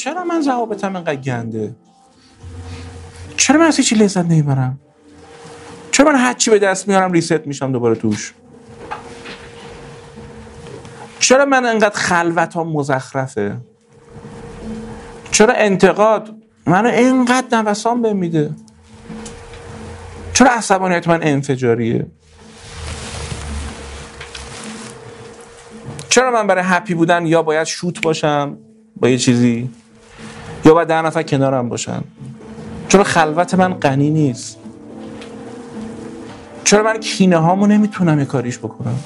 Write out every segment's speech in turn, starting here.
چرا من ضوابطم اینقدر گنده؟ چرا من از هیچی لذت نمی‌برم؟ چرا من هرچی به دست میارم ریست میشم دوباره توش؟ چرا من انقدر خلوت ها مزخرفه؟ چرا انتقاد منو اینقدر نوسان به میده؟ چرا عصبانیت من انفجاریه؟ چرا من برای هپی بودن یا باید شوت باشم؟ با یه چیزی؟ یا باید ده نفر کنارم باشن. چرا خلوت من غنی نیست؟ چرا من کینه هامو نمی‌تونم یه کاریش بکنم؟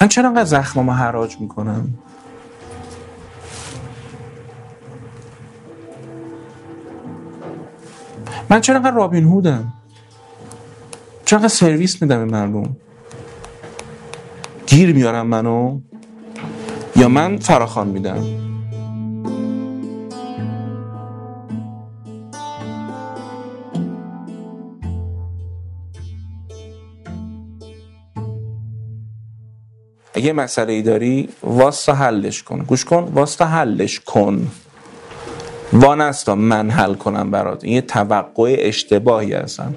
من چرا انقدر زخمامو حراج می‌کنم؟ من چرا انقدر رابین هودم؟ چرا انقدر سرویس میدم به مردم؟ گیر میارم منو یا من فراخان میدم؟ اگه مسئله ای داری واسطا حلش کن. گوش کن واسطا حلش کن. وانستا من حل کنم برات. این یه توقع اشتباهی هستن.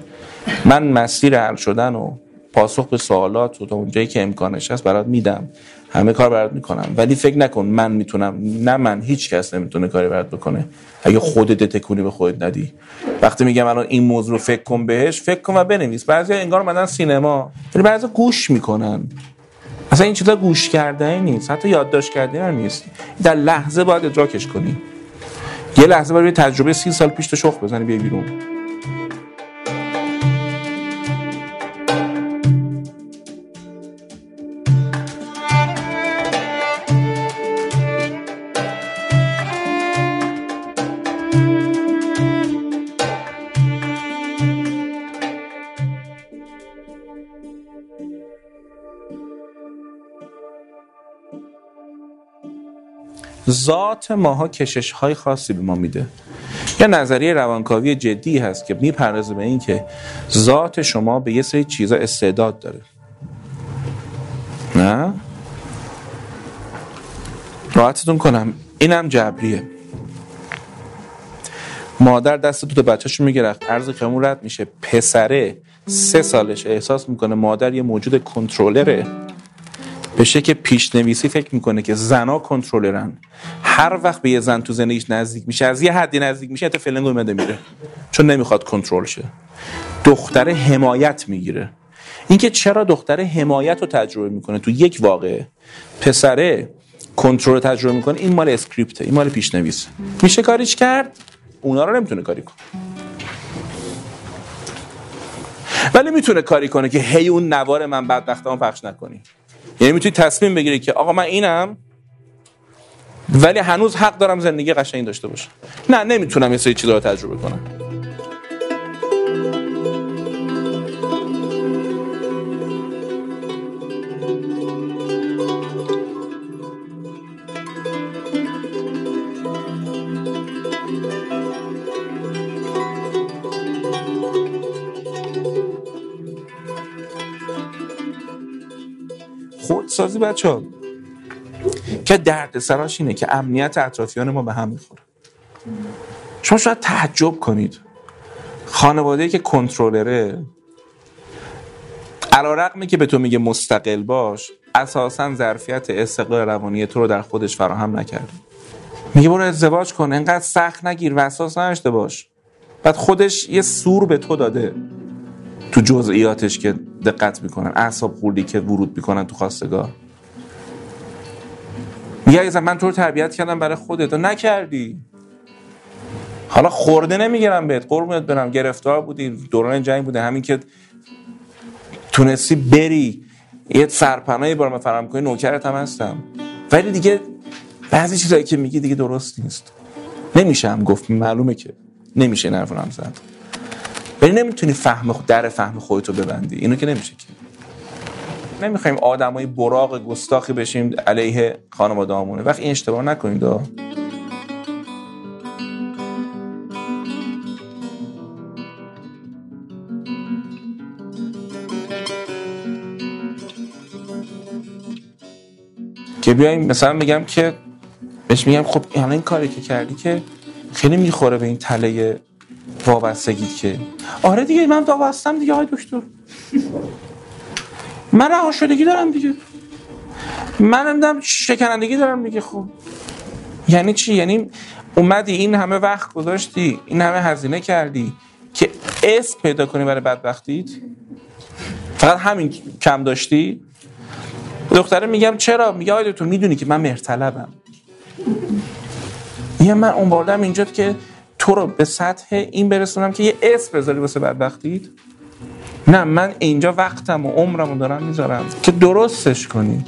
من مسیر حل شدن و پاسخ به سوالات و تا اونجایی که امکانش هست برات میدم. همه کار برات می‌کنم. ولی فکر نکن من می‌تونم نه من هیچ کس نمی‌تونه کاری برات بکنه. اگه خودت تکونی به خودت ندی. وقتی میگم الان این موضوع رو فکر کن بهش فکر کن و بنویس. بعضی انگار اومدن سینما. ولی بعضی گوش می‌کنن. اصلا این چیزا گوش کرده نیست. حتی یادداشت کرده هم نیست. در لحظه باید ادراکش کنی. یه لحظه باید تجربه سی سال پیش تو شخ بزنی بیای بیرون. ذات ماها کشش های خاصی به ما میده. یه نظریه روانکاوی جدی هست که می‌پردازه به این که ذات شما به یه سری چیزا استعداد داره. نه؟ راحتتون کنم. اینم جبریه. مادر دست دو تا بچه‌شو می‌گیره عرض خیمون رد میشه. پسره سه سالش احساس می‌کنه مادر یه موجود کنترلره. به شکل پیشنویسی فکر می‌کنه که زنا کنترلرن. هر وقت به یه زن تو زندگیش نزدیک میشه از یه حدی نزدیک میشه حتی فلنگ اومده میره. چون نمی‌خواد کنترل شه. دختر حمایت می‌گیره. اینکه چرا دختر حمایت رو تجربه می‌کنه تو یک واقعه. پسره کنترل تجربه می‌کنه این مال اسکریپته این مال پیشنویسه. میشه کاریش کرد؟ اونا رو نمی‌تونه کاری کنه. ولی می‌تونه کاری کنه که هی اون نوار من بدبختمو پخش نکنی. یعنی می‌تونی تصمیم بگیری که آقا من اینم ولی هنوز حق دارم زندگی قشنگ داشته باشم. نه نمی‌تونم یه سری چیزا رو تجربه کنم. خودسازی بچه ها. که درد سراش اینه که امنیت اطرافیان ما به هم می‌خوره. شما شاید تعجب کنید. خانواده که کنترلره علا که به تو میگه مستقل باش اساسا ظرفیت استقلال روانی تو رو در خودش فراهم نکرده. میگه برو ازدواج کن انقدر سخت نگیر و اساس نداشته باش. بعد خودش یه سور به تو داده. تو جزئیاتش که دقت می‌کنن اعصاب خوردی که ورود می‌کنن تو خواستگاه میگه من تو رو تربیت کردم برای خودت. نکردی. حالا خورده نمی‌گیرم بهت. قربونت برم. گرفتار بودی. دوران جنگ بوده. همین که تونستی بری. یه سرپناهی بار فراهم کنی. نوکرت هم هستم. ولی دیگه بعضی چیزایی که میگی دیگه درست نیست. نمیشه هم گفت. معلومه که نمیشه هم زد. ولی نمی‌تونی فهم در فهم خودتو ببندی. اینو که نمیشه که. نمی‌خوایم آدمای براق گستاخی بشیم علیه خانواده همونه وقت این اشتباه نکنید که بیایم مثلا میگم که بهش میگم خب این کاری که کردی که خیلی می‌خوره به این تله وابستگی که. آره دیگه من وابستم دیگه های دکتر. من رها شدگی دارم دیگه. من نمی‌دونم شکنندگی دارم دیگه خب. یعنی چی؟ یعنی اومدی این همه وقت گذاشتی این همه هزینه کردی که اسم پیدا کنی برای بدبختیت؟ فقط همین کم داشتی؟ دختره میگم چرا؟ میگه آید تو می‌دونی که من مرتلبم یه من اون اینجا که تو رو به سطح این برسونم که یه اسم بذاری واسه بدبختیت؟ نه من اینجا وقتم و عمرم رو دارم می‌ذارم. که درستش کنی.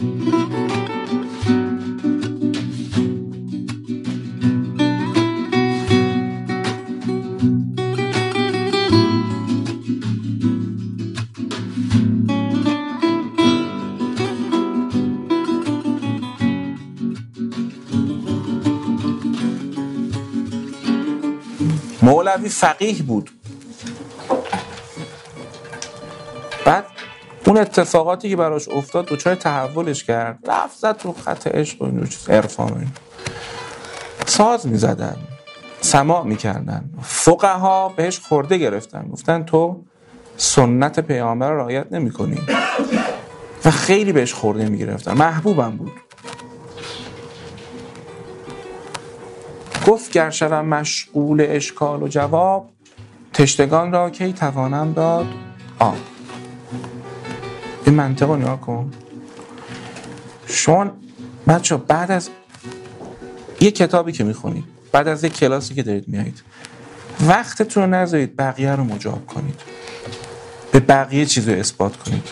مولوی فقیه بود. بعد اون اتفاقاتی که براش افتاد دوچار تحولش کرد. رفت زد تو خط عشق و اینو عرفان ساز می‌زدن سماع می‌کردن. فقه ها بهش خورده گرفتن. گفتن تو سنت پیامبر رعایت نمی کنی و خیلی بهش خورده می‌گرفتن. محبوبم بود. گفت گر شوم مشغول اشکال و جواب تشتگان را کی توانم داد؟ آب این منطق رو نیا کن. شما بچه بعد از یه کتابی که می‌خونید بعد از یه کلاسی که دارید میایید وقتتون رو نذارید بقیه رو مجاب کنید. به بقیه چیز رو اثبات کنید.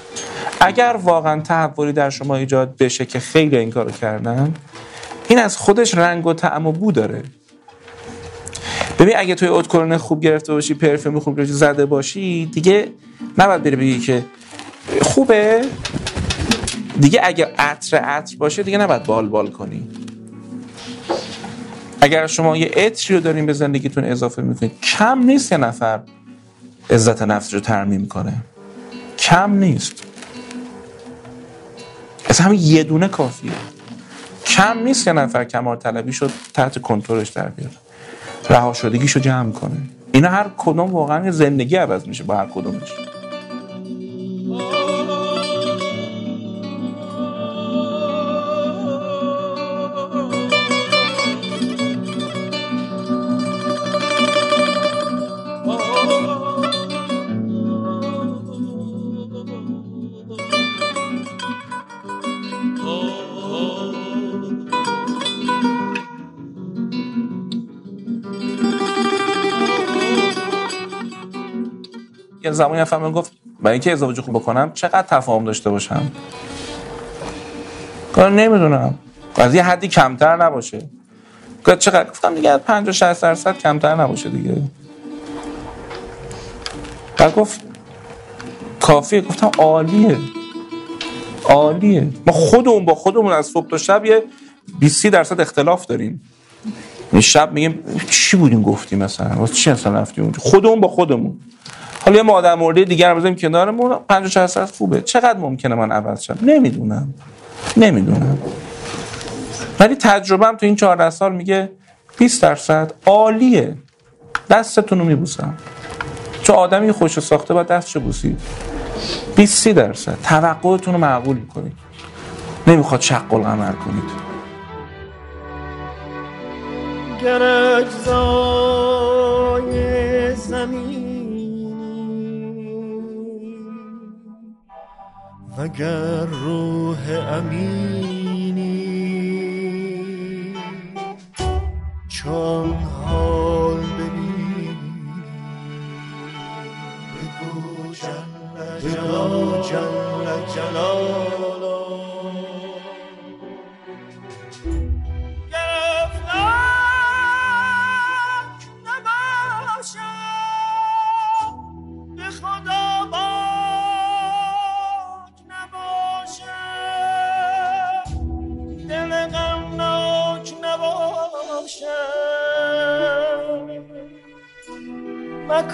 اگر واقعا تحولی در شما ایجاد بشه که خیلی این کارو کردن این از خودش رنگ و طعم و بو داره. ببین اگه توی ادکورن خوب گرفته باشی پرفیوم خوب زده باشی دیگه نباید بری بگی که خوبه. دیگه اگه عطر عطر باشه دیگه نباید بال بال کنی. اگر شما یه عطری رو دارین به زندگیتون اضافه می‌کنید کم نیست یه نفر عزت نفس رو ترمیم کنه. کم نیست. از همین یه دونه کافیه. کم نیست یه نفر کمار طلبی شد تحت کنترلش در بیاره رها شدگیشو جمع کنه. اینا هر کدوم واقعا زندگی عوض میشه با هر کدومش. زمانی فهمم گفت برای اینکه ازدواج خوب بکنم چقدر تفاهم داشته باشم؟ کار نمی‌دونم. از یه حدی کمتر نباشه. گفت چقدر؟ گفتم دیگه 50 60 درصد کمتر نباشه دیگه. بعد گفت کافیه. گفتم عالیه. عالیه. ما خودمون با خودمون از صبح تا شب یه 20 درصد اختلاف داریم. شب میگیم چی بودیم گفتیم مثلا؟ واسه چی اصلا رفتیم خودمون با خودمون. حالا یه مادر مورد دیگر بزنیم کنارمون 50 60 خوبه. چقدر ممکنه من عوض شم؟ نمی‌دونم. نمی‌دونم. ولی تجربهم تو این 14 سال میگه 20 درصد عالیه. دستتون رو میبوسم. چون آدمی خوش ساخته با دستشو بوسید. 20 درصد. توقعتون رو معقول می‌کنید. نمی‌خواد شق قمر کنید. گر اجزای زمین وگر روح امینی چون حال ببینی. بگو جل جلالا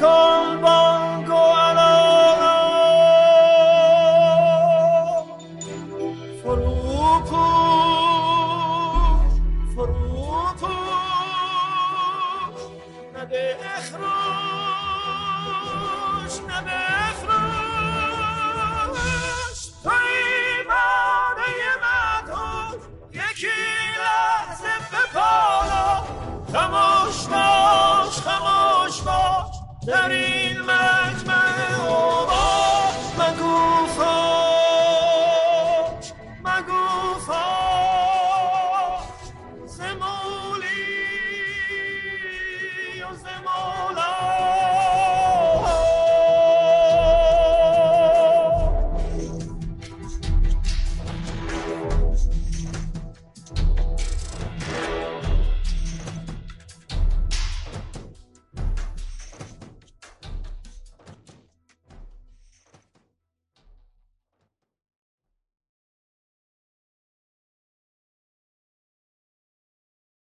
کن بانگ و علارا فرو پوش فرو پوش نده اخروش نده اخروش توی مانه مدهوش یکی لحظه بپالا. تمام باش